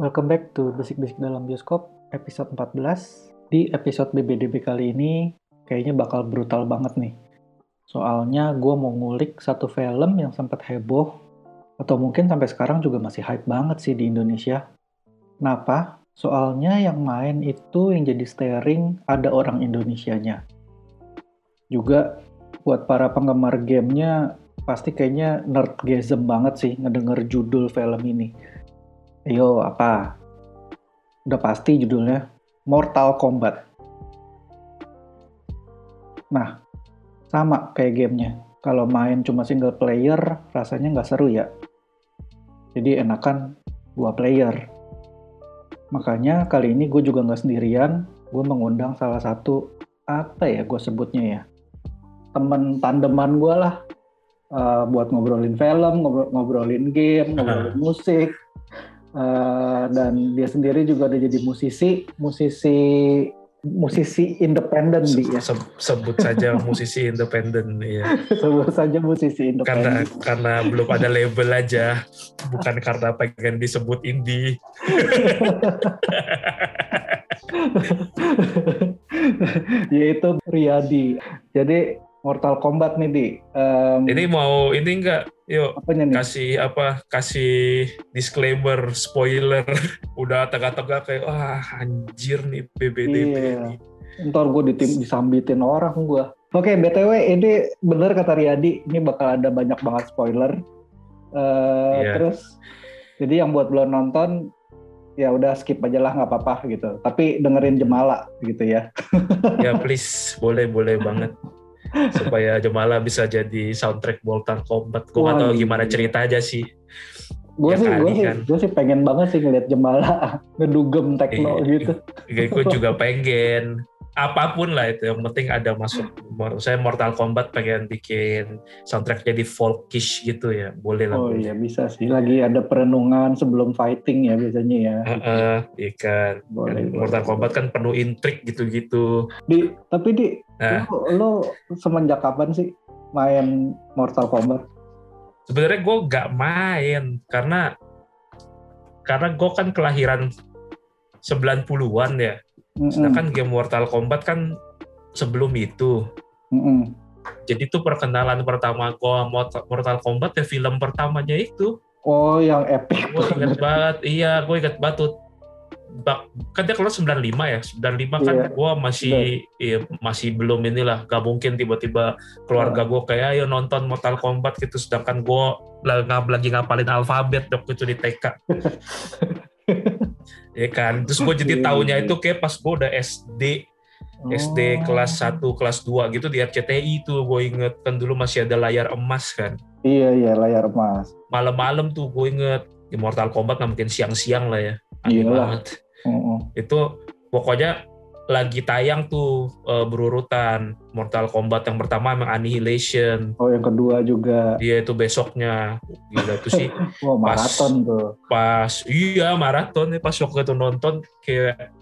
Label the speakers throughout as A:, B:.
A: Welcome back to Bisik-Bisik dalam Bioskop, episode 14. Di episode BBDB kali ini, kayaknya bakal brutal banget nih. Soalnya gue mau ngulik satu film yang sempat heboh, atau mungkin sampai sekarang juga masih hype banget sih di Indonesia. Kenapa? Soalnya yang main itu yang jadi steering ada orang Indonesianya. Juga buat para penggemar gamenya, pasti kayaknya nerdgasm banget sih ngedenger judul film ini. Ayo, apa? Udah pasti judulnya Mortal Kombat. Nah, sama kayak gamenya. Kalau main cuma single player, rasanya nggak seru ya. Jadi enakan dua player. Makanya kali ini gue juga nggak sendirian, gue mengundang salah satu, apa ya gue sebutnya ya, temen tandeman gue lah, uh, buat ngobrolin film, ngobrol ngobrolin game, ngobrolin musik, uh, dan dia sendiri juga udah jadi musisi, musisi musisi independen
B: Se
A: dia.
B: Se sebut saja musisi independen ya.
A: sebut saja musisi independen.
B: Karena karena belum ada label aja, bukan karena pengen disebut indie.
A: Yaitu Riyadi. Jadi Mortal Kombat nih di. Um,
B: ini mau ini enggak? Yuk
A: apanya nih?
B: kasih apa? Kasih disclaimer, spoiler. Udah tengah-tengah kayak wah anjir nih BBDB
A: Iya. Ntar gue ditim disambitin orang gue. Oke, btw ini bener kata Riyadi, ini bakal ada banyak banget spoiler. Uh,
B: Iya.
A: Terus, jadi yang buat belum nonton, ya udah skip aja lah nggak apa-apa gitu. Tapi dengerin Jemala gitu ya.
B: Ya please, boleh boleh banget. Supaya Jemala bisa jadi soundtrack Mortal Kombat. Gue
A: Wah,
B: gimana cerita aja sih.
A: Gue
B: Ya
A: sih, gue sih,
B: kan.
A: gue sih pengen banget sih ngeliat Jemala ngedugem tekno
B: Iya.
A: gitu.
B: gue juga pengen apa pun lah itu yang penting ada masuk saya Mortal Kombat pengen bikin soundtracknya di folkish gitu ya boleh lah
A: Oh iya bisa sih. Lagi ada perenungan sebelum fighting ya biasanya ya.
B: Iya kan
A: Boleh,
B: Kan
A: boleh,
B: Mortal
A: boleh.
B: Kombat kan penuh intrik gitu-gitu
A: Di, tapi di
B: nah
A: lo, lo semenjak kapan sih main Mortal Kombat?
B: sebenarnya gue gak main karena karena gue kan kelahiran 90-an ya Sedangkan game Mortal Kombat kan sebelum itu.
A: Mm-mm.
B: jadi tuh perkenalan pertama gue Mortal Kombat ya film pertamanya itu.
A: Oh yang epic
B: gue inget
A: banget.
B: banget. Iya gue inget banget tuh. Bak, kan dia keluar 95 ya? 95 kan
A: Iya,
B: gue masih iya, masih belum inilah. Gak mungkin tiba-tiba keluarga gue kayak ayo nonton Mortal Kombat gitu. Sedangkan gue lagi, lagi ngapalin alfabet waktu itu di TK ya kan terus gue jadi
A: Iya, iya.
B: itu kayak pas gue udah SD SD
A: Oh.
B: kelas 1 kelas 2 gitu di RCTI tuh gue inget kan dulu masih ada layar emas kan
A: Iya iya layar emas.
B: malam-malam tuh gue inget di Mortal Kombat nggak mungkin siang-siang lah ya aneh
A: Iyalah.
B: banget
A: Mm-mm.
B: itu pokoknya lagi tayang tuh eh, berurutan Mortal Kombat yang pertama emang Annihilation
A: Oh yang kedua juga.
B: dia itu besoknya gila itu sih
A: Wah
B: Pas.
A: maraton tuh.
B: pas iya maraton nih pas waktu itu nonton kayak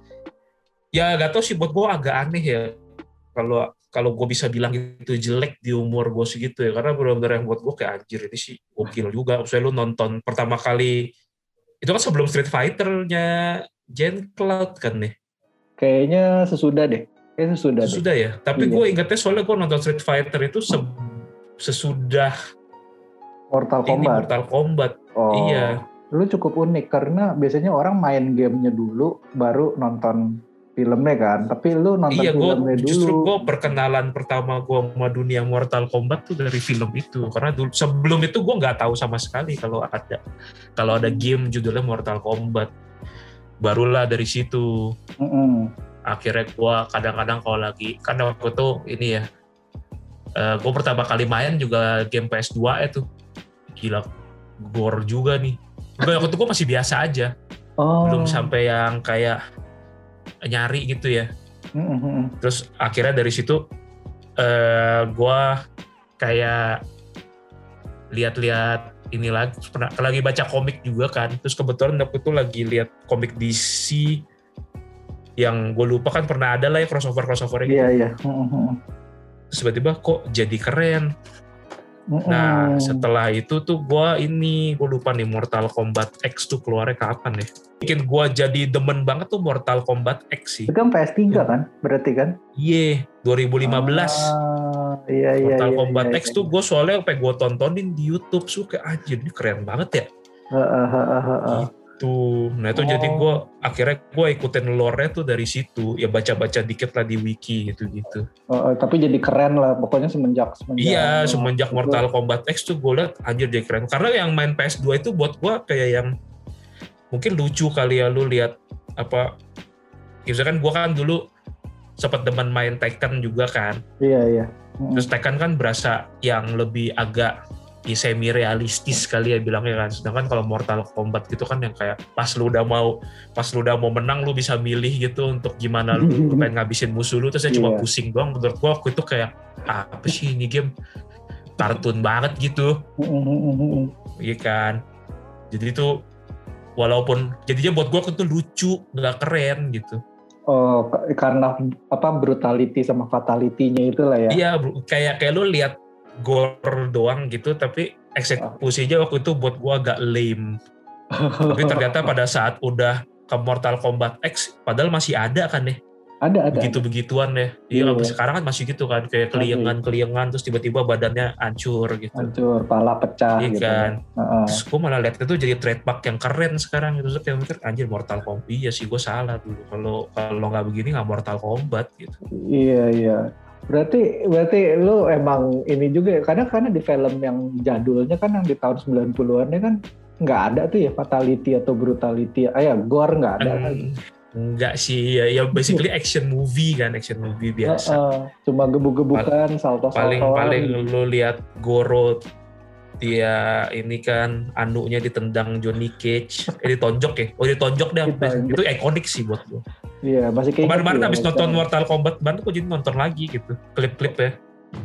B: ya gak tau sih buat gue agak aneh ya kalau kalau gue bisa bilang itu jelek di umur gue segitu ya karena benar-benar yang buat gue kayak anjir ini sih gokil juga misalnya lu nonton pertama kali itu kan sebelum Street Fighter-nya Gen Cloud kan nih
A: Kayaknya sesudah deh. Kayaknya sesudah deh.
B: sudah ya tapi
A: Iya.
B: gue ingetnya soalnya gue nonton Street Fighter itu se- sesudah
A: Mortal
B: ini
A: Kombat.
B: Mortal Kombat
A: Oh.
B: iya
A: Lu cukup unik karena biasanya orang main gamenya dulu baru nonton filmnya kan. Tapi lu nonton
B: Iya, gue
A: filmnya dulu.
B: justru gue perkenalan pertama gue sama dunia Mortal Kombat tuh dari film itu karena dulu sebelum itu gue nggak tahu sama sekali kalau ada kalau ada game judulnya Mortal Kombat barulah dari situ
A: Mm-mm.
B: akhirnya gue kadang-kadang kalau lagi kan waktu itu ini ya gue pertama kali main juga game PS2 itu gila gore juga nih Gue waktu itu gue masih biasa aja
A: Oh.
B: belum sampai yang kayak nyari gitu ya
A: Mm-mm.
B: terus akhirnya dari situ eh gua kayak lihat-lihat ini lagi pernah lagi baca komik juga kan terus kebetulan waktu itu lagi lihat komik DC yang gue lupa kan pernah ada lah ya crossover crossover gitu
A: Iya iya.
B: Terus tiba-tiba kok jadi keren Nah, setelah itu tuh gue ini, gue lupa nih Mortal Kombat X tuh keluarnya kapan ya. Bikin gue jadi demen banget tuh Mortal Kombat X sih.
A: Itu kan PS3 ya. kan, berarti kan?
B: Iya, yeah, 2015.
A: Ah, iya, iya,
B: Mortal
A: iya,
B: Kombat
A: iya,
B: X
A: iya.
B: tuh gue soalnya sampai gue tontonin di YouTube, suka anjir ini keren banget ya.
A: Heeh.
B: Tuh, nah itu
A: Oh.
B: jadi gue akhirnya gue ikutin lore-nya tuh dari situ, ya baca-baca dikit lah di wiki gitu-gitu.
A: Heeh, tapi jadi keren lah, pokoknya semenjak semenjak.
B: Iya, semenjak Mortal Kombat X tuh gue liat anjir dia keren. Karena yang main PS2 itu buat gue kayak yang mungkin lucu kali ya lu lihat apa. Misalkan gue kan dulu sempat demen main Tekken juga kan.
A: Iya, iya. Mm-mm.
B: Terus Tekken kan berasa yang lebih agak ya, semi realistis kali ya bilangnya kan. Sedangkan kalau Mortal Kombat gitu kan yang kayak pas lu udah mau pas lu udah mau menang lu bisa milih gitu untuk gimana lu pengen ngabisin musuh lu terus saya cuma
A: Iya.
B: pusing doang. Menurut gua waktu itu kayak apa sih ini game kartun banget gitu. Iya kan. Jadi itu walaupun jadinya buat gua itu lucu, nggak keren gitu.
A: Oh, karena apa brutality sama fatality-nya itulah ya.
B: Iya, kayak kayak lu lihat gore doang gitu, tapi eksekusinya waktu itu buat gua agak lame. Tapi ternyata pada saat udah ke Mortal Kombat X, padahal masih ada kan ya,
A: ada ada.
B: begitu-begituan ya. Iya,
A: Iya.
B: sampai sekarang kan masih gitu kan, kayak keliengan-keliengan, terus tiba-tiba badannya hancur gitu.
A: Hancur, pala pecah
B: Iya
A: gitu.
B: kan.
A: Heeh.
B: Terus gue malah lihat itu jadi trademark yang keren sekarang gitu. Terus kayak mikir, anjir Mortal Kombat, iya sih gue salah dulu. Kalau kalau nggak begini nggak Mortal Kombat gitu.
A: Iya iya. Berarti berarti lu emang ini juga ya, karena karena di film yang jadulnya kan yang di tahun 90-an kan nggak ada tuh ya fatality atau brutality. Ah ya, gore nggak ada kan.
B: Enggak sih, ya, ya basically action movie kan, action movie biasa.
A: Heeh. Cuma gebuk-gebukan, salto-salto.
B: paling paling lu lihat Goro dia ini kan anunya ditendang Johnny Cage, eh ditonjok ya, oh ditonjok deh,
A: Ditonjok.
B: itu ikonik sih buat gue.
A: Iya, masih kayak
B: Kemarin-kemarin
A: gitu ya,
B: abis nonton Mortal Kombat baru gue jadi nonton lagi gitu, klip-klip ya.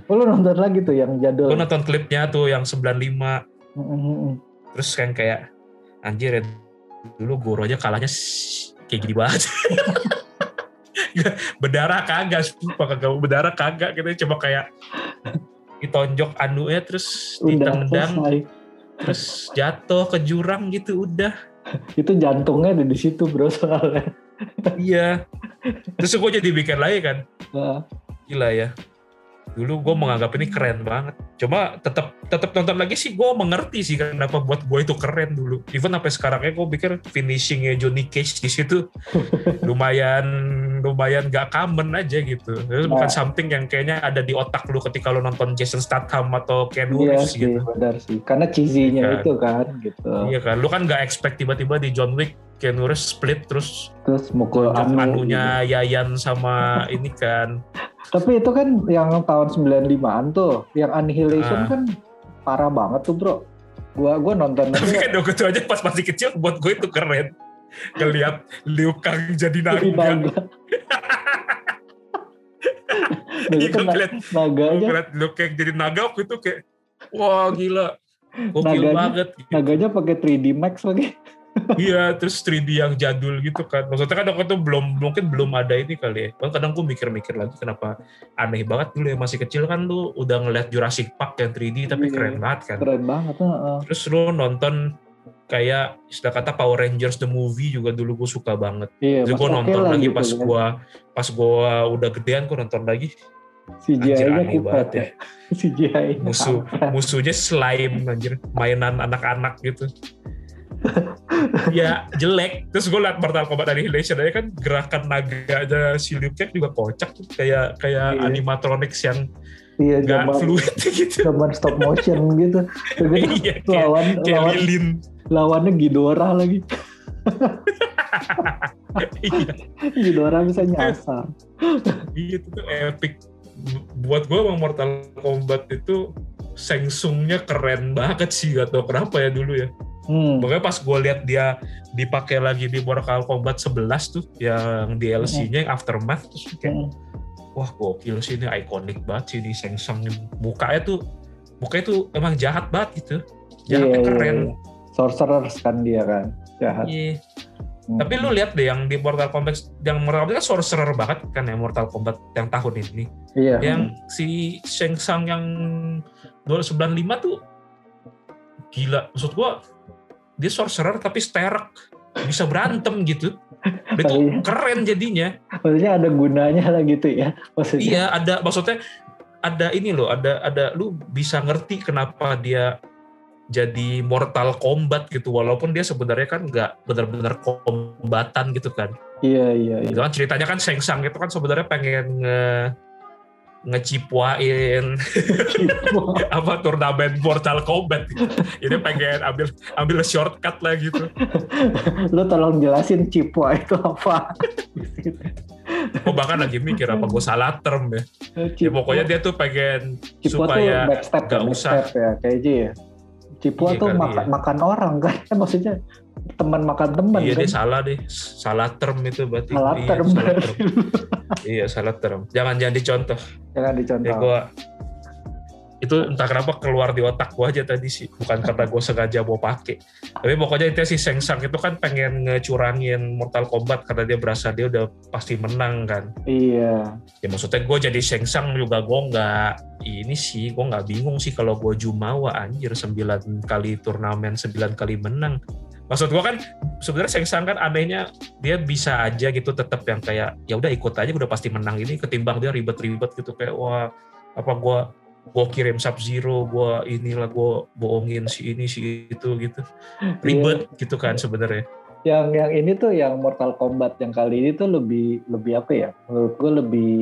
A: Oh, lu nonton lagi tuh yang jadul.
B: Gue nonton klipnya tuh yang 95,
A: Mm, mm, mm.
B: terus kan kayak anjir ya, dulu Goro aja kalahnya kayak gini banget. berdarah kagak, sumpah kagak berdarah kagak gitu, cuma kayak ditonjok anunya terus ditendang. terus jatuh ke jurang gitu udah.
A: Itu jantungnya ada di situ, Bro, soalnya.
B: iya. Terus gue jadi bikin lagi kan.
A: Nah,
B: gila ya dulu gue menganggap ini keren banget cuma tetap tetap nonton lagi sih gue mengerti sih kenapa buat gue itu keren dulu even sampai sekarangnya gue pikir finishingnya Johnny Cage di situ lumayan lumayan gak common aja gitu Itu bukan
A: Nah.
B: something yang kayaknya ada di otak lu ketika lu nonton Jason Statham atau Keanu
A: iya
B: Reeves
A: sih,
B: gitu
A: benar sih. Karena cheesy-nya
B: Kan.
A: itu kan, gitu.
B: iya kan lu kan gak expect tiba-tiba di John Wick Keanu Reeves split terus
A: Terus mukul anu.
B: anunya Yayan sama ini kan
A: Tapi itu kan yang tahun 95-an tuh, yang Annihilation
B: Ah.
A: kan parah banget tuh, Bro. Gua gua nonton
B: tapi kan itu aja pas masih kecil buat gue itu keren ngelihat Liu Kang jadi naga.
A: Nah,
B: Iya,
A: itu
B: gue ngeliat,
A: naga
B: gue
A: aja,
B: ngeliat Liu Kang jadi naga waktu itu kayak wah gila gokil
A: Naganya-
B: banget gitu.
A: naganya pakai 3D Max lagi.
B: Iya terus 3D yang jadul gitu kan maksudnya kan waktu itu belum mungkin belum ada ini kali ya kan kadang gue mikir-mikir lagi kenapa aneh banget dulu ya masih kecil kan lu udah ngeliat Jurassic Park yang 3D tapi
A: Iya.
B: keren banget kan
A: Keren banget. heeh.
B: terus lu nonton kayak istilah kata Power Rangers the movie juga dulu gue suka banget
A: Iya,
B: Jadi gue nonton
A: lah
B: lagi
A: gitu
B: pas
A: kan.
B: gua pas gua udah gedean gue nonton lagi
A: CGI-nya
B: banget
A: ya.
B: ya.
A: CGI-nya
B: Musuh musuhnya slime anjir mainan anak-anak gitu. ya jelek terus gue liat Mortal Kombat Annihilation aja kan gerakan naga aja si Liu Kang juga kocak tuh. kayak kayak
A: Iya.
B: animatronics yang
A: Iya, zaman,
B: fluid gitu
A: zaman stop motion gitu. Terus
B: iya kayak,
A: lawan
B: kayak
A: lawan
B: lilin
A: lawannya Ghidorah lagi.
B: iya
A: Ghidorah bisa nyasar.
B: itu tuh epic buat gue emang Mortal Kombat itu sengsungnya keren banget sih gak tau kenapa ya dulu ya
A: Hmm.
B: Pokoknya pas gue lihat dia dipakai lagi di Mortal Kombat 11 tuh yang DLC-nya yang Aftermath terus kayak
A: Hmm.
B: wah gokil sih ini ikonik banget sih ini Shang Tsung mukanya tuh mukanya tuh emang jahat banget gitu jahatnya
A: Iya, iya,
B: keren
A: iya. Sorcerers kan dia kan. Jahat.
B: iya
A: Hmm.
B: Tapi lu lihat deh yang di Mortal Kombat yang Mortal Kombat kan sorcerer banget kan ya Mortal Kombat yang tahun ini.
A: Iya.
B: Yang si Shang Tsung yang 295 tuh gila. Maksud gua dia sorcerer tapi sterek bisa berantem gitu. Itu
A: Iya.
B: keren jadinya.
A: Maksudnya ada gunanya lah gitu ya. Maksudnya.
B: Iya, ada maksudnya ada ini loh, ada ada lu bisa ngerti kenapa dia jadi Mortal Kombat gitu walaupun dia sebenarnya kan nggak benar-benar kombatan gitu kan.
A: Iya iya iya.
B: Itu kan ceritanya kan Shang Tsung itu kan sebenarnya pengen nge ngecipuain apa turnamen Mortal Kombat. Ini pengen ambil ambil shortcut lah gitu.
A: Lu tolong jelasin cipwa itu apa?
B: Oh bahkan lagi mikir apa gue salah term ya. Ya pokoknya dia tuh pengen
A: cipwa
B: supaya
A: tuh backstep ya,
B: usah.
A: backstep ya kayaknya ya. Cipwa
B: Iya
A: tuh
B: kali
A: makan
B: ya.
A: makan orang kan? Maksudnya teman makan teman
B: Iya
A: kan?
B: dia salah deh, salah term itu berarti.
A: Salah
B: iya,
A: term
B: salah term. iya salah term. Jangan jangan dicontoh.
A: Jangan
B: Ya
A: dicontoh.
B: gua itu entah kenapa keluar di otak gua aja tadi sih, bukan karena gue sengaja mau pakai. Tapi pokoknya intinya si Shang Tsung itu kan pengen ngecurangin Mortal Kombat karena dia berasa dia udah pasti menang kan.
A: Iya.
B: Ya maksudnya gue jadi Shang Tsung juga gue nggak ini sih, gue nggak bingung sih kalau gue Jumawa anjir 9 kali turnamen 9 kali menang. Maksud gue kan sebenarnya Shang Tsung kan anehnya dia bisa aja gitu tetap yang kayak ya udah ikut aja udah pasti menang ini ketimbang dia ribet-ribet gitu kayak wah apa gue gue kirim Sub Zero, gue inilah gue bohongin si ini si itu gitu ribet gitu kan sebenarnya.
A: Yang yang ini tuh yang Mortal Kombat yang kali ini tuh lebih lebih apa ya? Menurut gue lebih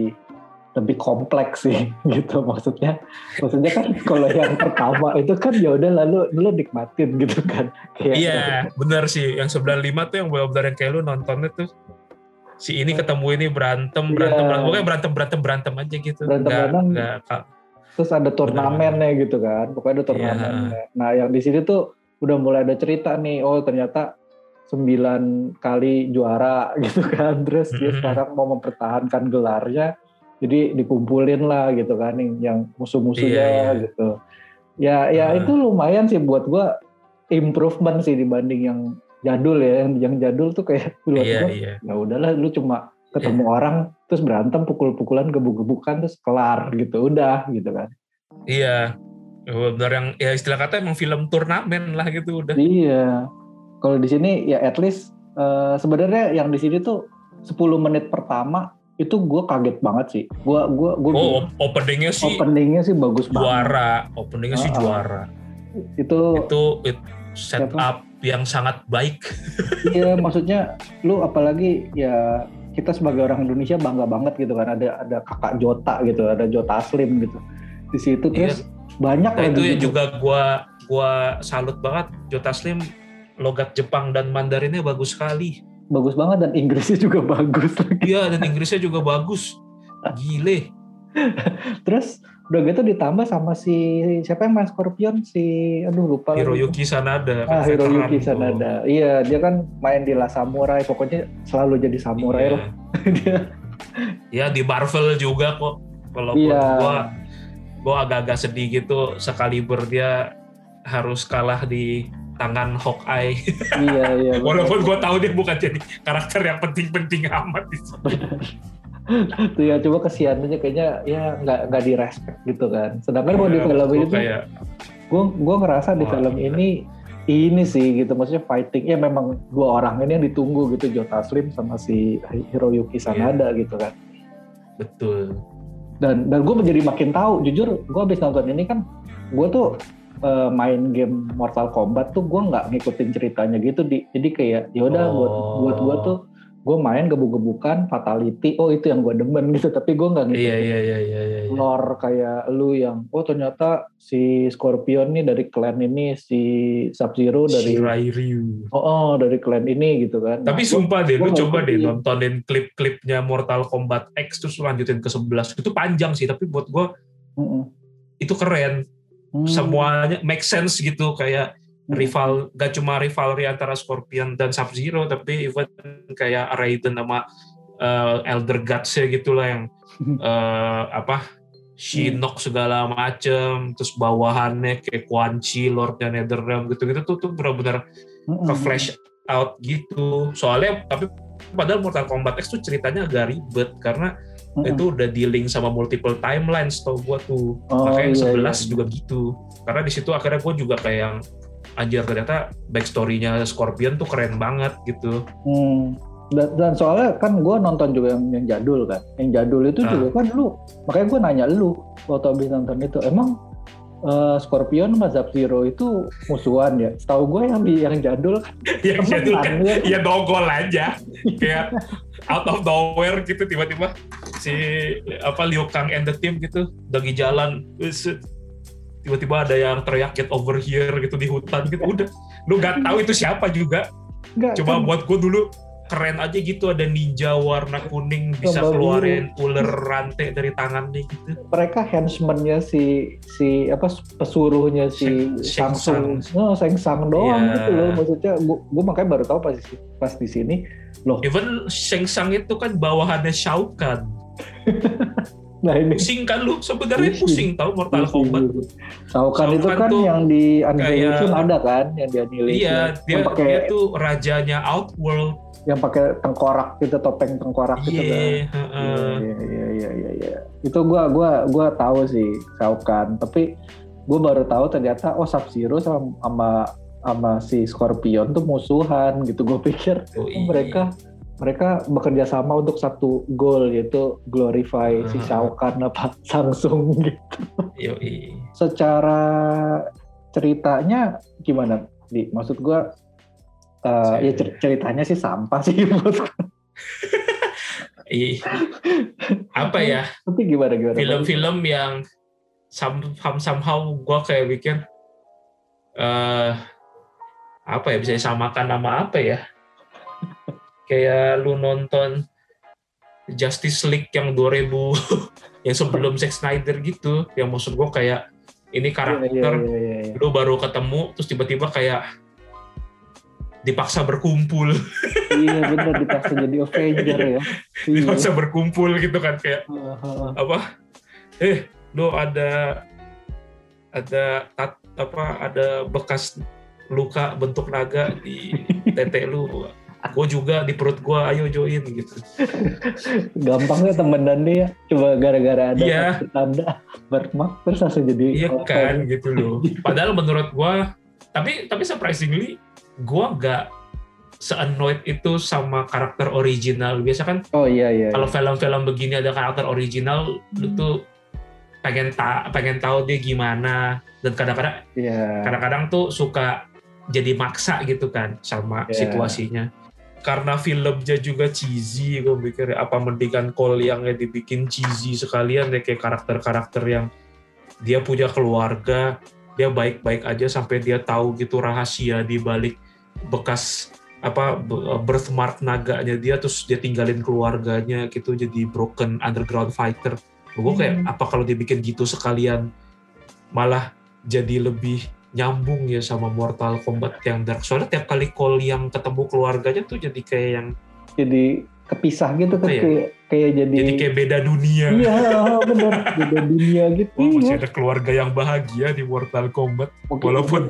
A: lebih kompleks sih gitu maksudnya maksudnya kan kalau yang pertama itu kan ya udah lalu lu nikmatin gitu kan kayak
B: Iya, benar sih. Yang 95 tuh yang benar-benar yang kayak lu nontonnya tuh si ini ketemu ini berantem, berantem,
A: Iya.
B: berantem. Pokoknya berantem, berantem, berantem aja gitu.
A: Berantem,
B: Nggak-
A: berantem.
B: ka-
A: terus ada turnamennya gitu kan pokoknya ada turnamennya nah yang di sini tuh udah mulai ada cerita nih oh ternyata sembilan kali juara gitu kan terus dia
B: Mhm.
A: sekarang mau mempertahankan gelarnya jadi dikumpulin lah gitu kan yang- musuh-musuhnya
B: Iya, iya.
A: gitu ya ya itu lumayan sih buat gua improvement sih dibanding yang jadul ya yang, yang jadul tuh kayak
B: Iya,
A: gua
B: iya.
A: ya udahlah lu cuma ketemu orang terus berantem pukul-pukulan gebuk-gebukan terus kelar gitu udah gitu kan
B: Iya. Benar yang ya istilah kata emang film turnamen lah gitu udah.
A: iya kalau di sini ya at least eh, sebenarnya yang di sini tuh 10 menit pertama itu gue kaget banget sih gue gua gua
B: Oh, openingnya sih
A: openingnya sih bagus banget
B: juara. Openingnya sih
A: Ah, ah.
B: juara.
A: itu
B: Itu it, setup yang sangat baik.
A: iya maksudnya lu apalagi ya kita sebagai orang Indonesia bangga banget gitu kan ada ada kakak Jota gitu ada Jota Slim gitu di situ terus banyak
B: Nah itu ya
A: gitu.
B: juga gua gua salut banget Jota Slim logat Jepang dan Mandarinnya bagus sekali.
A: Bagus banget dan Inggrisnya juga bagus lagi
B: Iya dan Inggrisnya juga bagus. Gile.
A: terus udah gitu ditambah sama si siapa yang main Scorpion si aduh lupa.
B: Hiroyuki Sanada.
A: ah
B: kan
A: Hiroyuki
B: tuh.
A: Sanada iya dia kan main di La Samurai pokoknya selalu jadi samurai
B: Iya.
A: lah dia
B: Ya di Marvel juga kok. Kalau
A: Iya.
B: gua gua agak-agak sedih gitu sekaliber dia harus kalah di tangan Hawkeye.
A: iya iya
B: Walaupun gua tahu dia bukan jadi karakter yang penting-penting amat di
A: tuh ya coba kesiannya kayaknya ya nggak nggak di respect gitu kan sedangkan kalau di
B: Ya,
A: film ini
B: kayak
A: gue gue ngerasa di film ini ini sih gitu maksudnya fighting ya memang dua orang ini yang ditunggu gitu Jota Slim sama si Hiroyuki
B: Iya.
A: Sanada gitu kan
B: betul.
A: dan dan gue menjadi makin tahu jujur gue habis nonton ini kan gue tuh eh, main game Mortal Kombat tuh gue nggak ngikutin ceritanya gitu di jadi kayak yaudah buat
B: Oh.
A: buat gue tuh gue main gebuk-gebukan fatality oh itu yang gue demen gitu tapi gue nggak ngikutin
B: Iya iya iya iya iya. iya.
A: lore kayak lu yang oh ternyata si Scorpion nih dari clan ini si Sub Zero dari
B: Shirai Ryu.
A: oh, oh, dari clan ini gitu kan
B: Tapi
A: Nah,
B: sumpah deh,
A: gua
B: lu coba deh nontonin klip-klipnya Mortal Kombat X terus lanjutin ke 11. Itu panjang sih, tapi buat gua
A: Mm-mm.
B: itu keren.
A: Hmm.
B: Semuanya make sense gitu kayak
A: Hmm.
B: rival gak cuma rivalry antara Scorpion dan Sub Zero tapi even kayak Raiden sama uh, Elder Gods ya gitulah yang uh, apa Shinnok segala macem terus bawahannya kayak Quan Chi Lordnya Netherrealm gitu-gitu tuh tuh benar-benar
A: Mm-mm.
B: ke flash out gitu. Soalnya tapi padahal Mortal Kombat X tuh ceritanya agak ribet karena
A: Mm-mm.
B: itu udah dealing sama multiple timelines tau gua tuh.
A: Oh,
B: Makanya yang
A: iya,
B: 11
A: iya.
B: juga gitu. Karena di situ akhirnya gue juga kayak yang anjir ternyata backstory-nya Scorpion tuh keren banget gitu.
A: Hmm. Dan, dan soalnya kan gue nonton juga yang, yang jadul kan. Yang jadul itu
B: Ah.
A: juga kan lu. Makanya gue nanya lu waktu habis nonton itu. Emang eh, Scorpion sama Sub-Zero itu musuhan ya? Setahu gue yang di yang jadul kan?
B: Yang jadul kan?
A: temenan, ya.
B: dogol aja. Kayak out of nowhere gitu tiba-tiba si apa Liu Kang and the team gitu lagi jalan tiba-tiba ada yang teriak get over here gitu di hutan gitu. Udah. Lu nggak tahu itu siapa juga.
A: Enggak,
B: coba
A: kan
B: buat gue dulu keren aja gitu ada ninja warna kuning bisa
A: Coba
B: keluarin ular rantai dari tangannya gitu
A: mereka henchman-nya si si apa pesuruhnya si
B: Sheng-
A: Samsung,
B: Sheng
A: no, Sheng Sang doang
B: Iya.
A: gitu loh. Maksudnya gue makanya baru tahu pas di- pas di sini loh.
B: even Sheng Sang itu kan bawahannya Shao Kahn
A: Nah ini
B: pusing kan lu sebenarnya
A: Pusing.
B: pusing tahu Mortal Kombat
A: Shao Kahn itu kan
B: tuh
A: yang di Annihilation ada kan, yang di Annihilation.
B: Iya, dia dia tuh rajanya Outworld.
A: Yang pakai tengkorak gitu, topeng tengkorak gitu kan.
B: Iya.
A: Iya, iya, iya, iya, iya. Itu gua gua gua tahu sih Shao Kahn, tapi gua baru tahu ternyata oh Sub Zero sama sama sama si Scorpion tuh musuhan gitu. Gue pikir
B: Oh,
A: oh,
B: iya.
A: mereka mereka bekerja sama untuk satu goal yaitu glorify si
B: Hmm.
A: Shao Kahn apa Samsung gitu.
B: Yoi.
A: Secara ceritanya gimana? Di maksud gua eh, ya cer- ceritanya sih sampah sih.
B: Ih. Apa ya?
A: Tapi gimana gimana?
B: Film-film yang somehow, somehow gue kayak bikin eh apa ya bisa disamakan nama apa ya? Kayak lu nonton Justice League yang 2000 yang sebelum Zack Snyder gitu, yang maksud gue kayak ini
A: Iya,
B: karakter
A: iya, iya, iya, iya.
B: lu baru ketemu terus tiba-tiba kayak dipaksa berkumpul
A: Iya benar dipaksa jadi Avenger ya. Iya.
B: dipaksa berkumpul gitu kan kayak
A: Heeh.
B: apa eh lu ada ada tat, apa ada bekas luka bentuk naga di tete lu gue juga di perut gue ayo join gitu
A: Gampangnya temenan ya. Coba gara-gara ada
B: Iya.
A: maksud tanda birthmark terus langsung jadi
B: iya kan gitu loh padahal menurut gue tapi tapi surprisingly gue gak se-annoyed itu sama karakter original biasa kan
A: Oh iya iya.
B: kalau film-film begini ada karakter original lu tuh pengen ta pengen tahu dia gimana dan kadang-kadang
A: Iya.
B: kadang-kadang tuh suka jadi maksa gitu kan sama
A: Iya.
B: situasinya karena filmnya juga cheesy gue mikir apa mendingan Cole yang dibikin cheesy sekalian ya kayak karakter-karakter yang dia punya keluarga dia baik-baik aja sampai dia tahu gitu rahasia di balik bekas apa birthmark naganya dia terus dia tinggalin keluarganya gitu jadi broken underground fighter gue kayak
A: Hmm.
B: apa kalau dibikin gitu sekalian malah jadi lebih nyambung ya sama Mortal Kombat yang Dark soalnya tiap kali Cole yang ketemu keluarganya tuh jadi kayak yang
A: Jadi kepisah gitu kan
B: ya?
A: kayak kayak jadi,
B: jadi kayak beda dunia
A: Iya benar beda dunia gitu.
B: Wah, masih
A: Iya.
B: ada keluarga yang bahagia di Mortal Kombat
A: Mungkin,
B: walaupun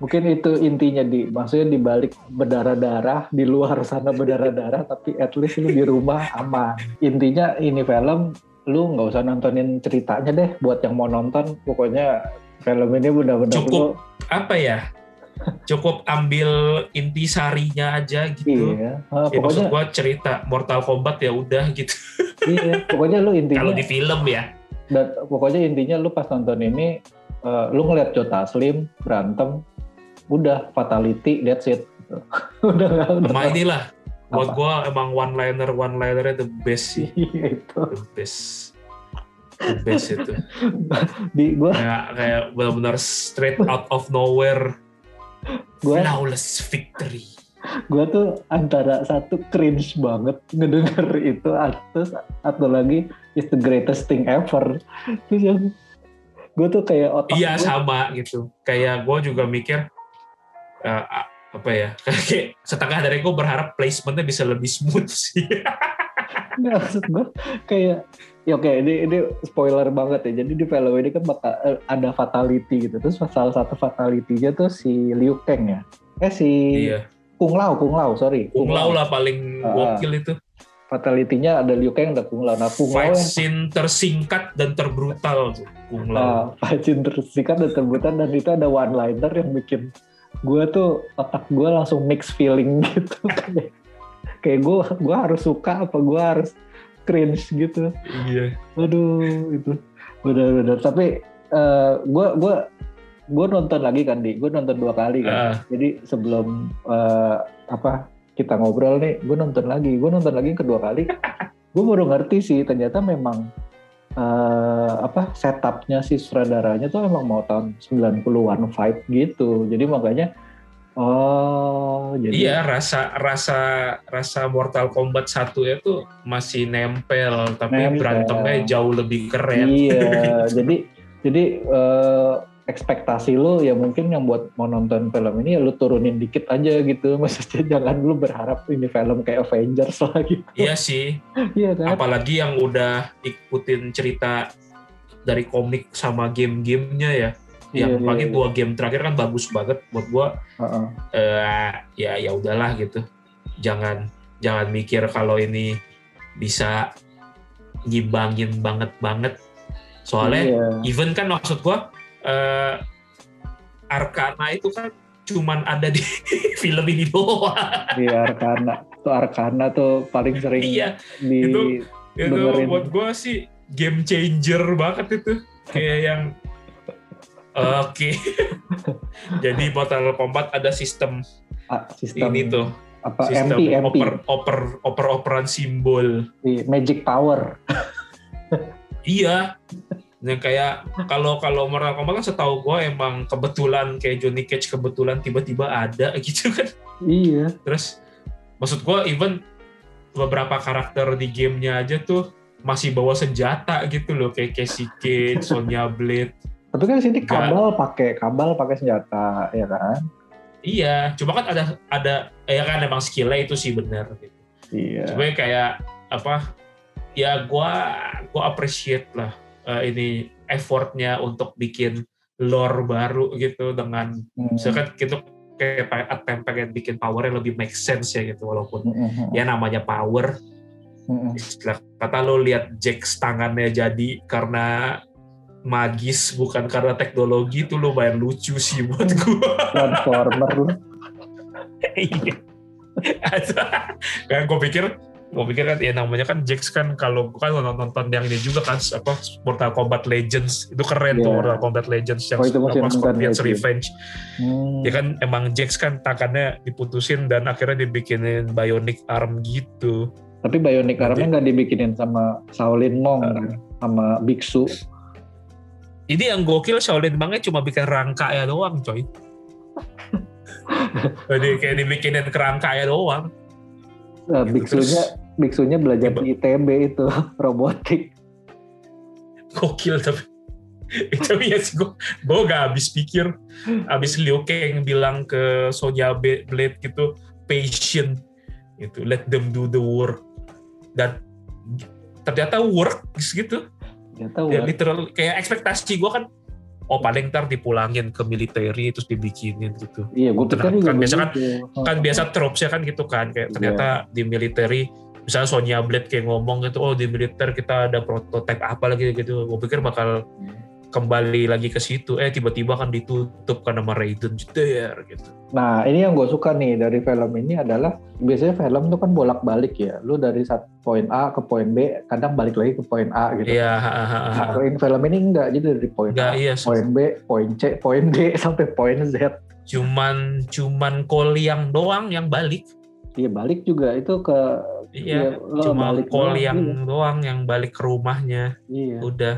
A: mungkin itu intinya di maksudnya di balik berdarah-darah di luar sana berdarah-darah tapi at least lu di rumah aman. Intinya ini film lu nggak usah nontonin ceritanya deh buat yang mau nonton pokoknya film ini benar-benar
B: Cukup.
A: lu
B: apa ya cukup ambil inti sarinya aja gitu
A: iya.
B: ya
A: Ah,
B: maksud
A: pokoknya
B: gua cerita Mortal Kombat ya udah gitu
A: iya, pokoknya lu intinya
B: kalau di film ya
A: dan pokoknya intinya lu pas nonton ini eh, lu ngeliat Jota Slim berantem udah fatality that's it. Udah nggak udah
B: sama inilah buat gua emang one liner one linernya the best sih.
A: Iya, itu.
B: The best. The best itu.
A: Di gua
B: kayak kayak benar-benar straight out of nowhere.
A: Gua
B: flawless victory.
A: Gue tuh antara satu cringe banget ngedenger itu atau atau lagi is the greatest thing ever. Terus yang gue tuh kayak otak
B: iya
A: gue
B: sama gitu. Kayak gue juga mikir a- apa ya kayak setengah dari gue berharap placementnya bisa lebih smooth sih
A: nggak maksud gue kayak ya oke ini ini spoiler banget ya jadi di film ini kan bakal eh, ada fatality gitu terus salah satu fatality-nya tuh si Liu Kang ya eh si
B: iya
A: Kung Lao, Kung Lao, sorry.
B: Kung Lao lah paling
A: Ah.
B: gokil itu.
A: Fatality-nya ada Liu Kang, ada Kung Lao. Nah, Kung Lao
B: Fight
A: yang
B: scene tersingkat dan terbrutal tuh. Kung Lao.
A: Nah, Pacin tersikat dan terbutan dan itu ada one liner yang bikin gue tuh otak gue langsung mix feeling gitu. Kayak kayak gue gue harus suka apa gue harus cringe gitu.
B: Iya.
A: aduh itu. Benar-benar tapi gue gue gue nonton lagi kan di? Gue nonton dua kali kan.
B: Ah,
A: jadi sebelum eh, apa kita ngobrol nih gue nonton lagi. Gue nonton lagi kedua kali. Gue baru ngerti sih ternyata memang eh, apa setupnya si sutradaranya tuh emang mau tahun 90-an vibe gitu jadi makanya oh jadi
B: Iya, rasa rasa rasa Mortal Kombat 1 itu masih nempel, tapi
A: Nempel.
B: berantemnya jauh lebih keren.
A: Iya, jadi jadi eh, ekspektasi lu ya mungkin yang buat mau nonton film ini ya lu turunin dikit aja gitu. Maksudnya jangan lu berharap ini film kayak Avengers lah gitu.
B: Iya sih,
A: Iya kan?
B: apalagi yang udah ikutin cerita dari komik sama game-gamenya ya.
A: Iya,
B: Yang apalagi
A: iya.
B: dua game terakhir kan bagus banget buat gua.
A: Heeh.
B: eh ya ya udahlah gitu. Jangan jangan mikir kalau ini bisa ngibangin banget banget. Soalnya
A: Iya.
B: even kan maksud gua eh Arkana itu kan cuman ada di film ini doang.
A: Iya Arkana. Tuh Arkana tuh paling sering
B: iya,
A: di
B: itu- itu
A: Dengerin.
B: buat gua sih game changer banget itu. Kayak yang Oke. Jadi Mortal Kombat ada sistem,
A: ah, sistem
B: ini tuh,
A: apa
B: sistem
A: MP MP
B: oper oper oper operan simbol.
A: di Magic Power.
B: Iya. Yang kayak kalau kalau Mortal Kombat kan setahu gua emang kebetulan kayak Johnny Cage kebetulan tiba-tiba ada gitu kan.
A: Iya.
B: Terus maksud gua even beberapa karakter di gamenya aja tuh masih bawa senjata gitu loh kayak Casey Cage, Sonya Blade.
A: Tapi kan sini kabel pakai kabel pakai senjata ya kan?
B: Iya, cuma kan ada ada ya kan emang skillnya itu sih benar gitu.
A: Iya.
B: Cuma kayak apa? Ya gua gua appreciate lah eh, ini effortnya untuk bikin lore baru gitu dengan
A: Hmm.
B: misalkan gitu kayak attempt pengen bikin powernya lebih make sense ya gitu walaupun
A: Mm-mm.
B: ya namanya power
A: Mm-mm.
B: istilah kata lo lihat Jax tangannya jadi karena magis bukan karena teknologi itu lumayan lucu sih buat gua
A: Transformer lu.
B: Iya. kan gue pikir gue pikir kan ya namanya kan Jax kan kalau gue kan nonton yang ini juga kan apa Mortal Kombat Legends itu keren tuh
A: Iya.
B: Mortal Kombat Legends yang
A: Oh, itu
B: apa,
A: nonton
B: Scorpion's
A: Legends.
B: Revenge
A: Hmm.
B: ya kan emang Jax kan tangannya diputusin dan akhirnya dibikinin bionic arm gitu
A: Tapi Bionic Armnya nggak dibikinin sama Shaolin Monk
B: Uh.
A: kan? sama Biksu.
B: ini yang gokil Shaolin Mangnya cuma bikin rangka ya doang coy jadi kayak dibikinin kerangka ya doang
A: Nah,
B: Gitu,
A: biksunya biksunya belajar di ITB itu robotik.
B: gokil tapi. Tapi ya sih gue gue gak habis pikir. Habis Liu Kang bilang ke Sonya Blade gitu patient. Gitu let them do the work. Dan ternyata work gitu.
A: Gak tahu.
B: ya
A: kan?
B: literal kayak ekspektasi gue kan oh paling ntar dipulangin ke military terus dibikinin gitu.
A: Iya, gue pikir juga
B: kan biasa kan- kan biasa tropesnya kan gitu kan kayak ternyata di military misalnya Sonya Blade kayak ngomong gitu oh di militer kita ada prototipe apa lagi gitu gue pikir bakal kembali lagi ke situ eh tiba-tiba kan ditutup kan sama Raiden jeder gitu
A: Nah, ini yang gue suka nih dari film ini adalah biasanya film tuh kan bolak-balik ya. Lu dari satu poin A ke poin B, kadang balik lagi ke poin A gitu.
B: iya.
A: Nah, film ini enggak, jadi dari poin A,
B: iya
A: poin B, poin C, poin D sampai poin Z.
B: cuman cuman Koliang doang yang balik
A: Iya balik juga itu ke
B: iya
A: lo
B: cuma
A: balik
B: Kol
A: doang,
B: yang
A: iya.
B: doang yang balik ke rumahnya
A: Iya.
B: udah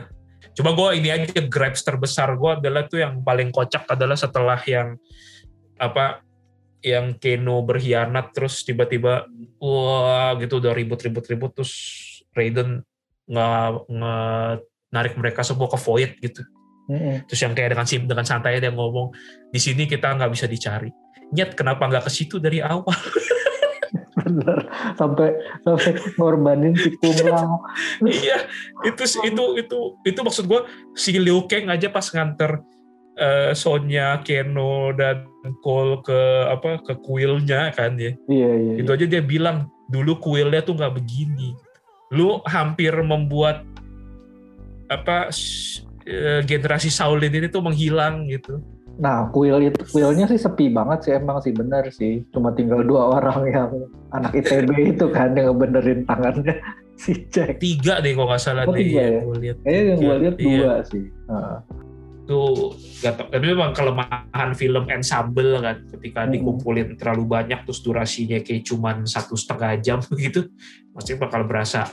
B: coba gue ini aja grabs terbesar gue adalah tuh yang paling kocak adalah setelah yang apa yang Keno berkhianat terus tiba-tiba wah gitu udah ribut-ribut-ribut terus Raiden nggak nge- narik mereka semua ke Void gitu
A: Mm-mm.
B: terus yang kayak dengan sim dengan santai dia ngomong di sini kita nggak bisa dicari nyet kenapa nggak ke situ dari awal
A: Bener. Sampai sampai ngorbanin si Kung Lao.
B: iya itu itu itu itu maksud gue si Liu Kang aja pas nganter eh, Sonya, Keno dan Cole ke apa ke kuilnya kan ya.
A: Iya iya.
B: Itu aja dia bilang dulu kuilnya tuh nggak begini. Lu hampir membuat apa eh, generasi Shaolin ini tuh menghilang gitu.
A: Nah, kuil itu kuilnya sih sepi banget sih emang sih benar sih. Cuma tinggal dua orang yang anak ITB itu kan yang ngebenerin tangannya si Jack.
B: Tiga deh kalau nggak salah
A: Oh,
B: deh
A: tiga ya?
B: gua lihat.
A: Kayaknya yang gue lihat
B: iya.
A: dua sih. Heeh.
B: Tuh gak. Tapi memang kelemahan film ensemble kan ketika
A: Hmm.
B: dikumpulin terlalu banyak terus durasinya kayak cuman satu setengah jam gitu, pasti bakal berasa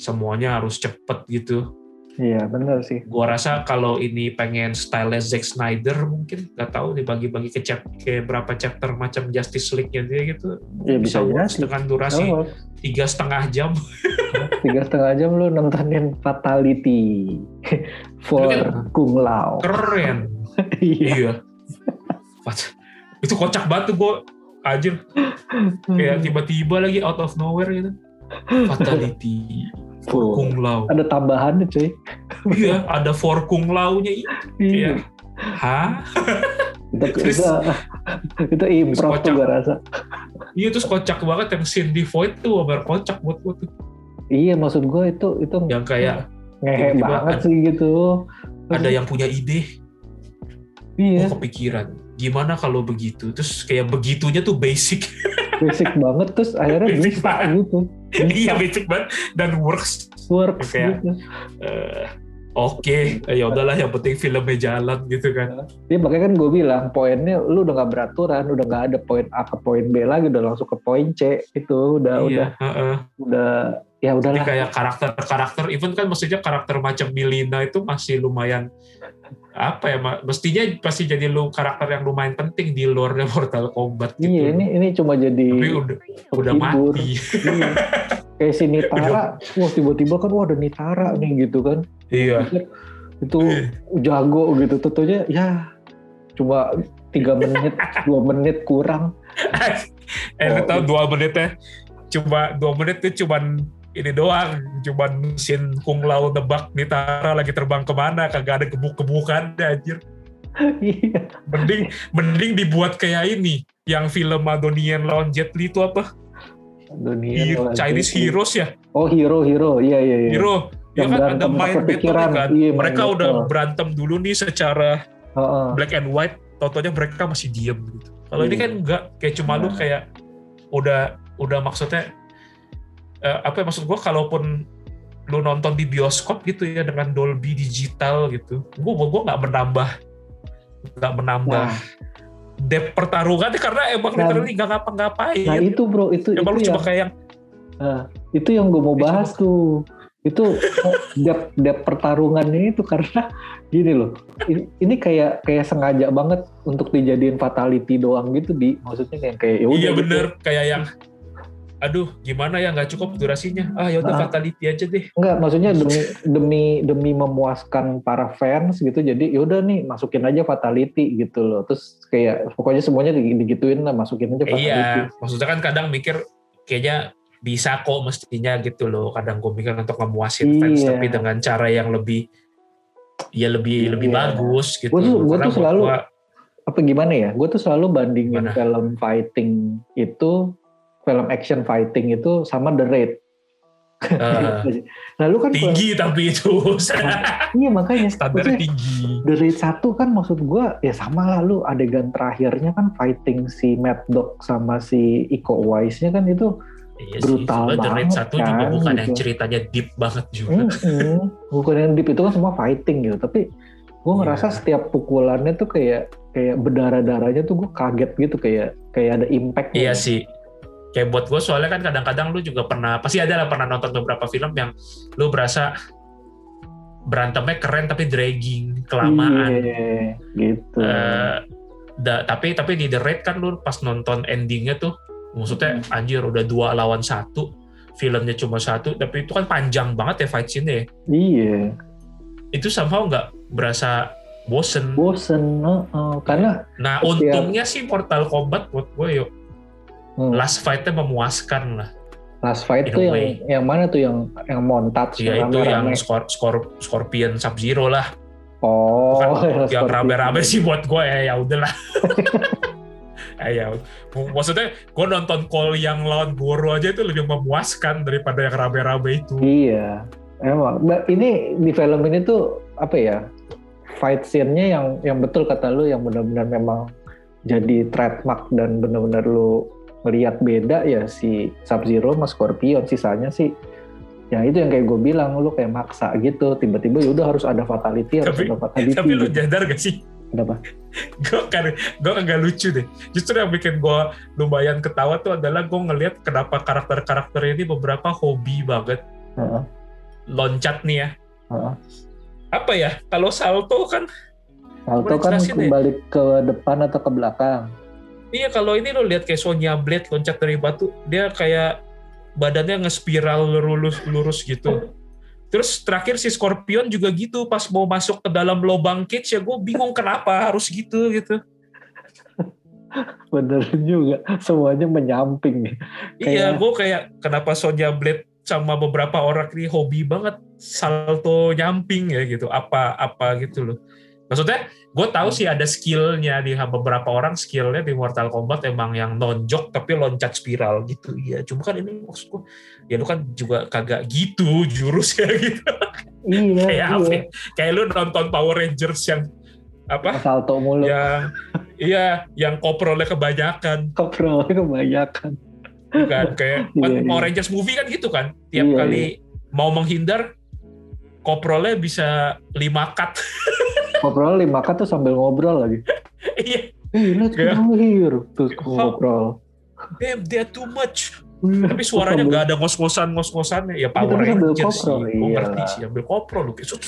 B: semuanya harus cepet gitu.
A: Iya benar sih.
B: Gua rasa kalau ini pengen style Zack Snyder mungkin nggak tahu dibagi-bagi ke chap kayak berapa chapter macam Justice League-nya dia gitu
A: Ya bisa
B: works
A: jadi.
B: dengan durasi
A: Oh,
B: tiga setengah jam.
A: tiga setengah jam lu nontonin Fatality for
B: kan-
A: Kung Lao.
B: Keren.
A: Iya.
B: iya. Itu kocak banget tuh gue anjir kayak tiba-tiba lagi out of nowhere gitu. Fatality. For
A: Full.
B: Kung Lao.
A: Ada tambahannya cuy.
B: iya, ada for Kung Lao-nya. Iya.
A: Iya.
B: Hah?
A: Itu,
B: Terus-
A: itu, itu improv tuh gue rasa.
B: Iya terus kocak banget yang scene di Void tuh bener kocak buat gue tuh.
A: Iya maksud gue itu itu
B: Yang kayak
A: ngehe banget
B: ada-
A: sih gitu.
B: ada yang punya ide,
A: Iya,
B: oh kepikiran. Gimana kalau begitu? Terus kayak begitunya tuh basic.
A: basic banget terus akhirnya
B: Basic
A: bisa
B: banget.
A: gitu.
B: iya
A: Bisa
B: basic banget dan works.
A: works
B: Kayak-
A: gitu.
B: Eh, Oke, ya udahlah yang penting filmnya jalan gitu kan.
A: Dia makanya kan gue bilang poinnya lu udah nggak beraturan, udah nggak ada poin A ke poin B lagi, udah langsung ke poin C itu udah udah
B: iya, heeh.
A: udah ya
B: Jadi
A: udahlah.
B: kayak karakter-karakter, even kan maksudnya karakter macam Milina itu masih lumayan apa ya, mestinya pasti jadi lu karakter yang lumayan penting di lore Mortal Kombat gitu.
A: Iya ini ini cuma jadi
B: Tapi udah udah mati.
A: Iya. Kayak si Nitara, wah tiba-tiba kan wah ada Nitara nih gitu kan.
B: Iya.
A: Itu jago gitu. Tentunya ya cuma tiga menit, dua menit kurang.
B: eh,
A: Oh,
B: tahu dua menitnya cuma dua menit tuh cuman ini doang, cuman mesin Kung Lao nebak Nitara lagi terbang ke mana, kagak ada gebuk-gebukan anjir.
A: Iya.
B: Mending mending dibuat kayak ini, yang film Madonian lawan Jet Li itu apa?
A: Dunia
B: Hero-. Chinese Heroes ya,
A: Oh hero hero, iya iya iya.
B: Hero. Ya
A: Yang
B: kan ada main
A: pikiran.
B: kan.
A: Iya,
B: mereka udah
A: battle.
B: berantem dulu nih secara
A: Heeh.
B: black and white, totonya mereka masih diem gitu. Kalau ini
A: Iya.
B: kan enggak, kayak cuma lu kayak udah udah maksudnya eh, apa ya, maksud gua kalaupun lu nonton di bioskop gitu ya dengan Dolby digital gitu, gua gua, gua nggak menambah nggak menambah
A: Nah,
B: depth pertarungan karena emang
A: Nah,
B: literally nggak ngapa-ngapain.
A: nah itu bro, itu
B: emang lu
A: itu
B: cuma
A: yang,
B: kayak
A: itu yang gue mau
B: Itu
A: bahas tuh. Itu depth, depth pertarungannya itu karena gini loh. Ini, ini kayak kayak sengaja banget untuk dijadiin fatality doang gitu di maksudnya kayak kayak ya
B: iya
A: gitu.
B: bener kayak yang aduh gimana ya nggak cukup durasinya ah ya udah
A: Nah.
B: fatality aja deh
A: Enggak, maksudnya demi demi demi memuaskan para fans gitu. Jadi yaudah nih masukin aja fatality gitu loh. Terus kayak pokoknya semuanya di- digituin lah, masukin aja fatality.
B: iya maksudnya kan kadang mikir kayaknya bisa kok mestinya gitu loh kadang gue mikir untuk memuasin fans
A: Iya.
B: tapi dengan cara yang lebih ya lebih
A: Iya.
B: lebih bagus gitu
A: Gua tuh- gua
B: Karena
A: tuh selalu-
B: gua-
A: Apa gimana ya? Gue tuh selalu bandingin
B: Gimana?
A: film fighting itu film action fighting itu sama The Raid.
B: eh,
A: Lalu kan
B: tinggi tapi itu
A: iya makanya maksudnya
B: tinggi
A: The Raid 1 kan maksud gua ya sama lah lu adegan terakhirnya kan fighting si Mad Dog sama si Iko Uwais-nya kan itu
B: Iya
A: brutal
B: sih, sebenarnya The Raid
A: banget
B: satu juga
A: kan,
B: bukan yang
A: gitu.
B: ceritanya deep banget juga.
A: Mm-mm. bukan yang deep itu kan semua fighting gitu tapi gue ngerasa
B: Iya.
A: setiap pukulannya tuh kayak kayak berdarah darahnya tuh gue kaget gitu kayak kayak ada impact
B: Iya sih. Kayak buat gue soalnya kan kadang-kadang lu juga pernah, pasti ada lah pernah nonton beberapa film yang lu berasa berantemnya keren tapi dragging, kelamaan.
A: iya gitu
B: Eh, da- tapi tapi di The Raid kan lu pas nonton endingnya tuh, maksudnya
A: Hmm.
B: anjir udah dua lawan satu, filmnya cuma satu, tapi itu kan panjang banget ya fight scene-nya ya.
A: iya
B: Itu somehow nggak berasa bosen.
A: bosen heeh. karena
B: Nah untungnya sih Mortal Kombat buat gue yuk,
A: hmm,
B: last fight-nya memuaskan lah.
A: last fight
B: in
A: tuh
B: a
A: yang yang mana tuh yang yang montage
B: Ya itu yang skor, skor, Scorpion Sub Zero lah.
A: Oh,
B: Bukan
A: ya,
B: yang rame-rame
A: itu.
B: sih buat gue ya ya udahlah. Eh, ya, maksudnya gue nonton call yang lawan Goro aja itu lebih memuaskan daripada yang rame-rame itu.
A: Iya, emang. Ini di film ini tuh apa ya? Fight scene-nya yang yang betul kata lu yang benar-benar memang jadi trademark dan benar-benar lu ngelihat beda ya si Sub Zero sama Scorpion sisanya sih yang itu yang kayak gue bilang lu kayak maksa gitu tiba-tiba ya udah harus ada fatality harus
B: Tapi-
A: ada fatality
B: Tapi lu
A: gitu.
B: jadar gak sih?
A: Kenapa?
B: gue kan gue agak lucu deh. Justru yang bikin gue lumayan ketawa tuh adalah gue ngelihat kenapa karakter-karakter ini beberapa hobi banget
A: Heeh,
B: loncat nih ya.
A: heeh.
B: Apa ya? Kalau salto kan,
A: Salto kan
B: jelasin deh.
A: kembali ke depan atau ke belakang
B: iya kalau ini lo lihat kayak Sonya Blade loncat dari batu, dia kayak badannya ngespiral lurus lurus gitu. Terus terakhir si Scorpion juga gitu pas mau masuk ke dalam lubang cage ya gue bingung kenapa harus gitu gitu.
A: bener juga semuanya menyamping nih
B: Iya,
A: Kayak-
B: gue kayak kenapa Sonya Blade sama beberapa orang ini hobi banget salto nyamping ya gitu. Apa apa gitu loh. Maksudnya gue tahu sih ada skillnya di beberapa orang skillnya di Mortal Kombat emang yang nonjok tapi loncat spiral gitu. Iya, cuma kan ini maksud gue ya lu kan juga kagak gitu jurusnya gitu.
A: iya
B: kayak apa?
A: iya
B: ya? Kayak lu nonton Power Rangers yang apa?
A: salto mulu
B: yang iya, yang koprolnya kebanyakan.
A: koprolnya kebanyakan
B: kan kayak
A: Iya,
B: kan
A: iya.
B: Power Rangers movie kan gitu kan tiap
A: Iya,
B: kali mau menghindar koprolnya bisa lima cut
A: Ngobrol lima kan tuh sambil ngobrol lagi.
B: iya
A: Eh, let's
B: Iya.
A: go here. Terus ngobrol.
B: damn they are too much tapi suaranya nggak ada ngos-ngosan ngos-ngosannya ya Power
A: tapi sambil
B: Rangers sih gue
A: iya
B: ngerti sih ambil koprol lu gitu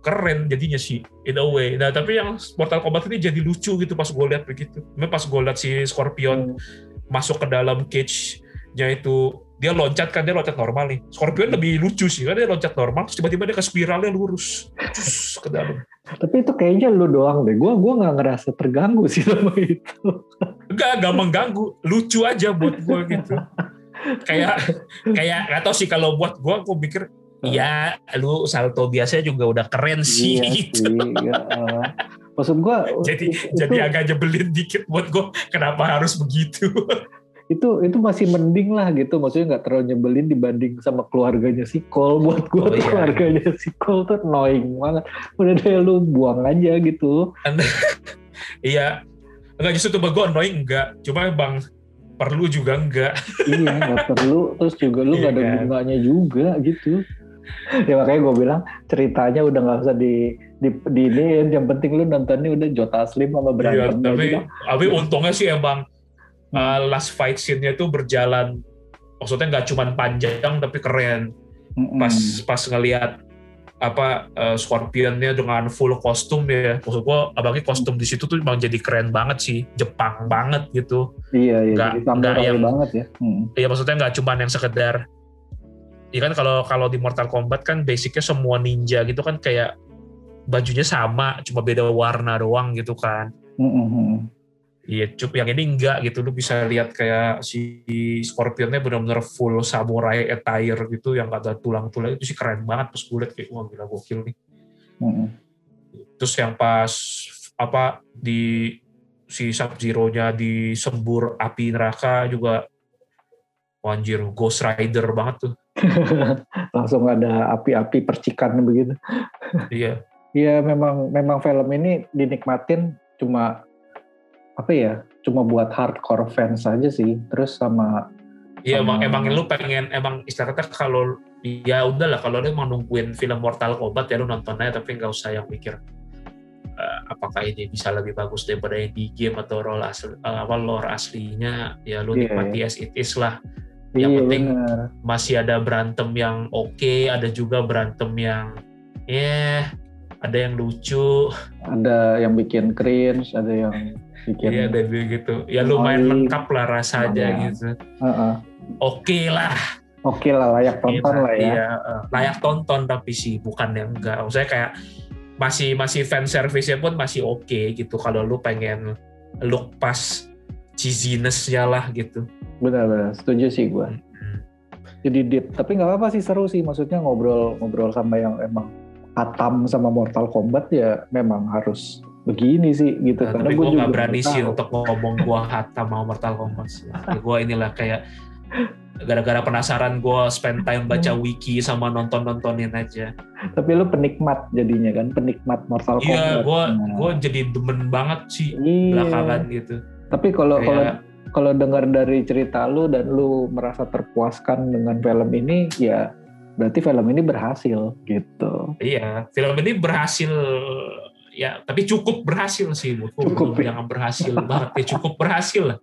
B: keren jadinya sih in a way nah tapi yang Mortal Kombat ini jadi lucu gitu pas gue lihat begitu Memang pas gue lihat si Scorpion
A: Hmm.
B: masuk ke dalam cage-nya itu dia loncat kan dia loncat normal nih. Scorpion lebih lucu sih kan dia loncat normal terus tiba-tiba dia ke spiralnya lurus Cus, ke dalam.
A: Tapi itu kayaknya lu doang deh. Gua gua nggak ngerasa terganggu sih sama itu.
B: Enggak, enggak mengganggu, lucu aja buat gue gitu. kayak kayak nggak tahu sih kalau buat gue gue pikir ya lu salto biasanya juga udah keren sih
A: iya
B: gitu.
A: sih. ya. Maksud gua
B: Jadi
A: itu,
B: jadi agak nyebelin dikit buat gue kenapa harus begitu.
A: Itu itu masih mending lah gitu. Maksudnya nggak terlalu nyebelin dibanding sama keluarganya si Cole. Buat gua
B: Oh, iya.
A: keluarganya si Cole tuh annoying banget. Udah deh lu buang aja gitu.
B: Iya, enggak justru tuh gue annoying enggak, cuma bang perlu juga enggak.
A: iya nggak perlu. Terus juga lu nggak ada
B: Iya kan?
A: gunanya juga gitu. ya makanya gue bilang ceritanya udah nggak usah di di di iniin. yang penting lu nontonnya udah Jota Slim sama
B: Iya,
A: berantem
B: tapi
A: aja.
B: tapi untungnya sih emang uh, last fight scene-nya itu berjalan maksudnya nggak cuma panjang tapi keren. Pas pas ngelihat apa uh, Scorpion-nya dengan full kostum ya. Maksud gua apalagi kostum di situ tuh emang jadi keren banget sih, Jepang banget gitu.
A: iya iya samurai
B: nggak yang-
A: banget ya Mm.
B: Iya maksudnya nggak cuma yang sekedar Iya kan kalau kalau di Mortal Kombat kan basicnya semua ninja gitu kan kayak bajunya sama, cuma beda warna doang gitu kan.
A: Mm-mm.
B: Iya, cup yang ini enggak gitu. Lu bisa lihat kayak si Scorpionnya benar-benar full samurai attire gitu yang ada tulang-tulang itu sih keren banget pas gue liat kayak wah gila gokil nih.
A: Mm-mm.
B: Terus yang pas apa di si Sub Zero-nya disembur api neraka juga anjir Ghost Rider banget tuh.
A: langsung ada api-api percikan begitu
B: Iya.
A: Iya memang memang film ini dinikmatin cuma apa ya cuma buat hardcore fans aja sih terus sama
B: Iya emang emang lu pengen emang istilah kata kalau ya udahlah kalau lu emang nungguin film Mortal Kombat ya lu nonton aja tapi nggak usah yang mikir eh, apakah ini bisa lebih bagus daripada yang di game atau role asli, apa lore aslinya ya lu
A: Iya,
B: nikmati as it is lah.
A: Iya
B: Yang penting-
A: benar.
B: masih ada berantem yang oke ada juga berantem yang ya ada yang lucu.
A: Ada yang bikin cringe ada yang bikin
B: ya dan gitu ya lumayan lengkap lah rasanya
A: Lumayan.
B: gitu
A: Heeh.
B: oke lah
A: oke lah layak tonton
B: Iya,
A: lah ya
B: iya, eh, layak tonton tapi sih bukan yang enggak. Maksudnya kayak masih masih fan service-nya pun masih oke gitu kalau lu pengen look pas cheesiness-nya lah gitu.
A: benar-benar setuju sih gue
B: Hmm.
A: jadi deep tapi nggak apa-apa sih seru sih maksudnya ngobrol ngobrol sama yang emang Atam sama Mortal Kombat ya memang harus begini sih gitu
B: Nah,
A: karena
B: tapi
A: gue
B: gue nggak berani sih untuk ngomong gue hatam mau Mortal Kombat. Ya, gue inilah kayak gara-gara penasaran gue spend time baca
A: Hmm.
B: wiki sama nonton-nontonin aja.
A: tapi lu penikmat jadinya kan penikmat Mortal
B: Iya,
A: Kombat
B: gue
A: Nah,
B: gue jadi demen banget sih
A: iya.
B: belakangan gitu.
A: tapi kalau kalau kalau dengar dari cerita lu dan lu merasa terpuaskan dengan film ini ya berarti film ini berhasil gitu
B: iya, film ini berhasil ya, tapi cukup berhasil sih gue.
A: Cukup, ya?
B: Jangan berhasil banget ya, cukup berhasil lah.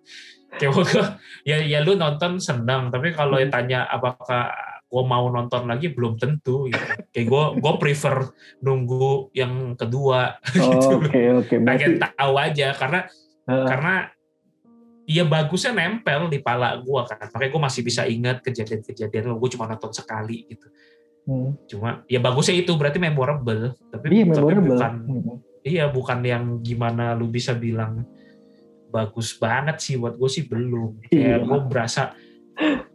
B: Kayak ya ya lu nonton senang, tapi kalau
A: Hmm.
B: ditanya apakah gue mau nonton lagi belum tentu gitu. Kayak gue gue prefer nunggu yang kedua gitu.
A: oke oke
B: Pengen
A: berarti
B: tahu aja karena
A: eh,
B: karena Iya bagusnya nempel di pala gue kan, makanya gue masih bisa ingat kejadian-kejadian gue cuma nonton sekali gitu.
A: Hmm.
B: Cuma ya bagusnya itu berarti memorable, tapi
A: iya
B: tapi
A: memorable
B: bukan
A: Hmm.
B: iya bukan yang gimana lu bisa bilang bagus banget sih buat gue sih belum.
A: Iya.
B: Kayak gue berasa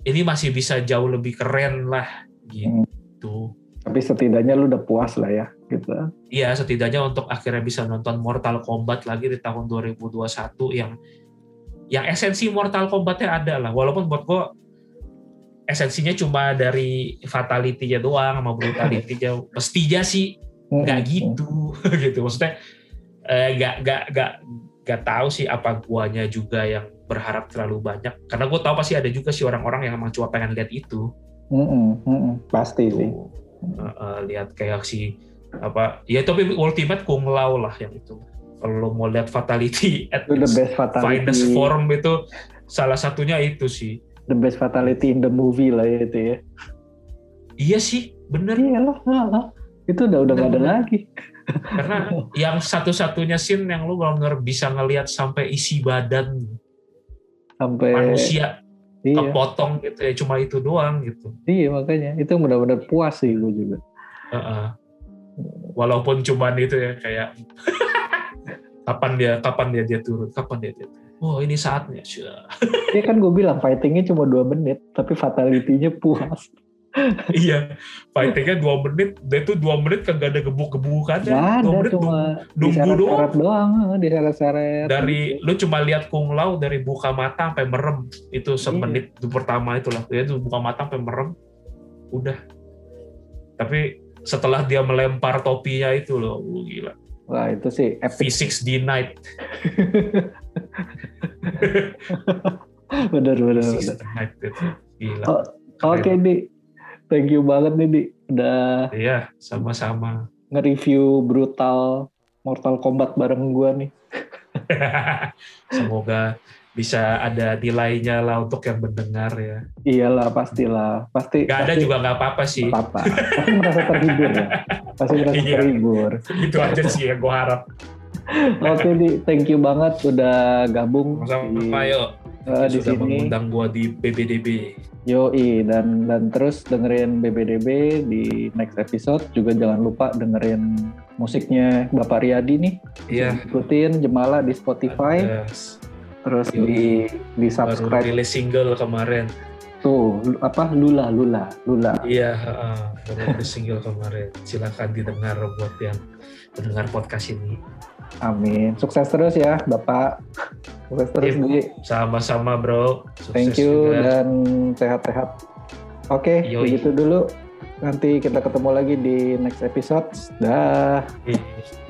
B: ini masih bisa jauh lebih keren lah gitu.
A: tapi setidaknya lu udah puas lah ya gitu
B: Iya setidaknya untuk akhirnya bisa nonton Mortal Kombat lagi di tahun 2021 yang yang esensi Mortal Kombatnya ada lah. Walaupun buat gue esensinya cuma dari fatality-nya doang sama brutality-nya. Mestinya sih nggak
A: Hmm.
B: gitu. gitu. Maksudnya eh, nggak nggak nggak nggak tahu sih apa guanya juga yang berharap terlalu banyak. Karena gue tahu pasti ada juga sih orang-orang yang emang cuma pengen lihat itu.
A: Hmm, hmm. pasti sih.
B: Tuh Eh, eh, lihat kayak si apa ya tapi ultimate kung lao lah yang itu. Kalau mau lihat fatality at
A: the best fatality.
B: finest form itu salah satunya itu sih
A: the best fatality in the movie lah ya itu ya.
B: Iya sih bener.
A: Iya lah lah. itu udah udah nggak ada lagi.
B: Karena yang satu-satunya scene yang lu benar bisa ngelihat sampai isi badan
A: sampai
B: manusia
A: iya.
B: kepotong gitu ya cuma itu doang gitu.
A: Iya makanya. Itu benar-benar puas sih gue juga.
B: Heeh. walaupun cuman itu ya kayak kapan dia kapan dia dia turun kapan dia dia turun. Oh ini saatnya Syah.
A: Iya kan gue bilang fightingnya cuma dua menit tapi fatality-nya puas.
B: Iya fightingnya dua menit dia tuh dua menit kagak ada gebuk-gebukannya
A: nggak
B: dua menit
A: cuma
B: nunggu
A: diseret-seret doang. diseret-seret
B: dari lu cuma lihat Kung Lao dari buka mata sampai merem. Itu semenit itu pertama itulah. Dia tuh buka mata sampai merem. Udah. Tapi setelah dia melempar topinya itu loh gila.
A: Wah itu sih epic.
B: Physics denied
A: bener bener, bener.
B: itu gila.
A: Oh, oke di. Thank you banget nih di. Udah
B: iya sama-sama.
A: nge-review brutal Mortal Kombat bareng gua nih.
B: Semoga bisa ada nilainya lah untuk yang mendengar ya.
A: Iyalah pastilah. Pasti
B: Gak ada
A: pasti-
B: juga nggak apa-apa sih.
A: Apa-apa. Pasti merasa terhibur ya. Pasti merasa
B: Iya.
A: terhibur.
B: Itu aja sih yang gue harap
A: oke di thank you banget udah gabung
B: sama-sama yuk
A: eh, di
B: sudah
A: sini.
B: mengundang gue di BBDB
A: Yoi dan dan terus dengerin BBDB di next episode. Juga jangan lupa dengerin musiknya Bapak Riyadi nih.
B: Iya.
A: Ikutin Jemala di Spotify.
B: Yes.
A: terus
B: Yoi.
A: di di
B: baru
A: subscribe.
B: rilis single kemarin.
A: Tuh apa? Lula Lula Lula.
B: Iya baru rilis single kemarin. Silakan didengar buat yang mendengar podcast ini
A: Amin sukses terus ya Bapak sukses terus
B: Yep.
A: Bi
B: sama-sama bro Sukses
A: thank you
B: juga.
A: dan sehat-sehat oke
B: Yoi.
A: begitu dulu nanti kita ketemu lagi di next episode dah
B: Iya.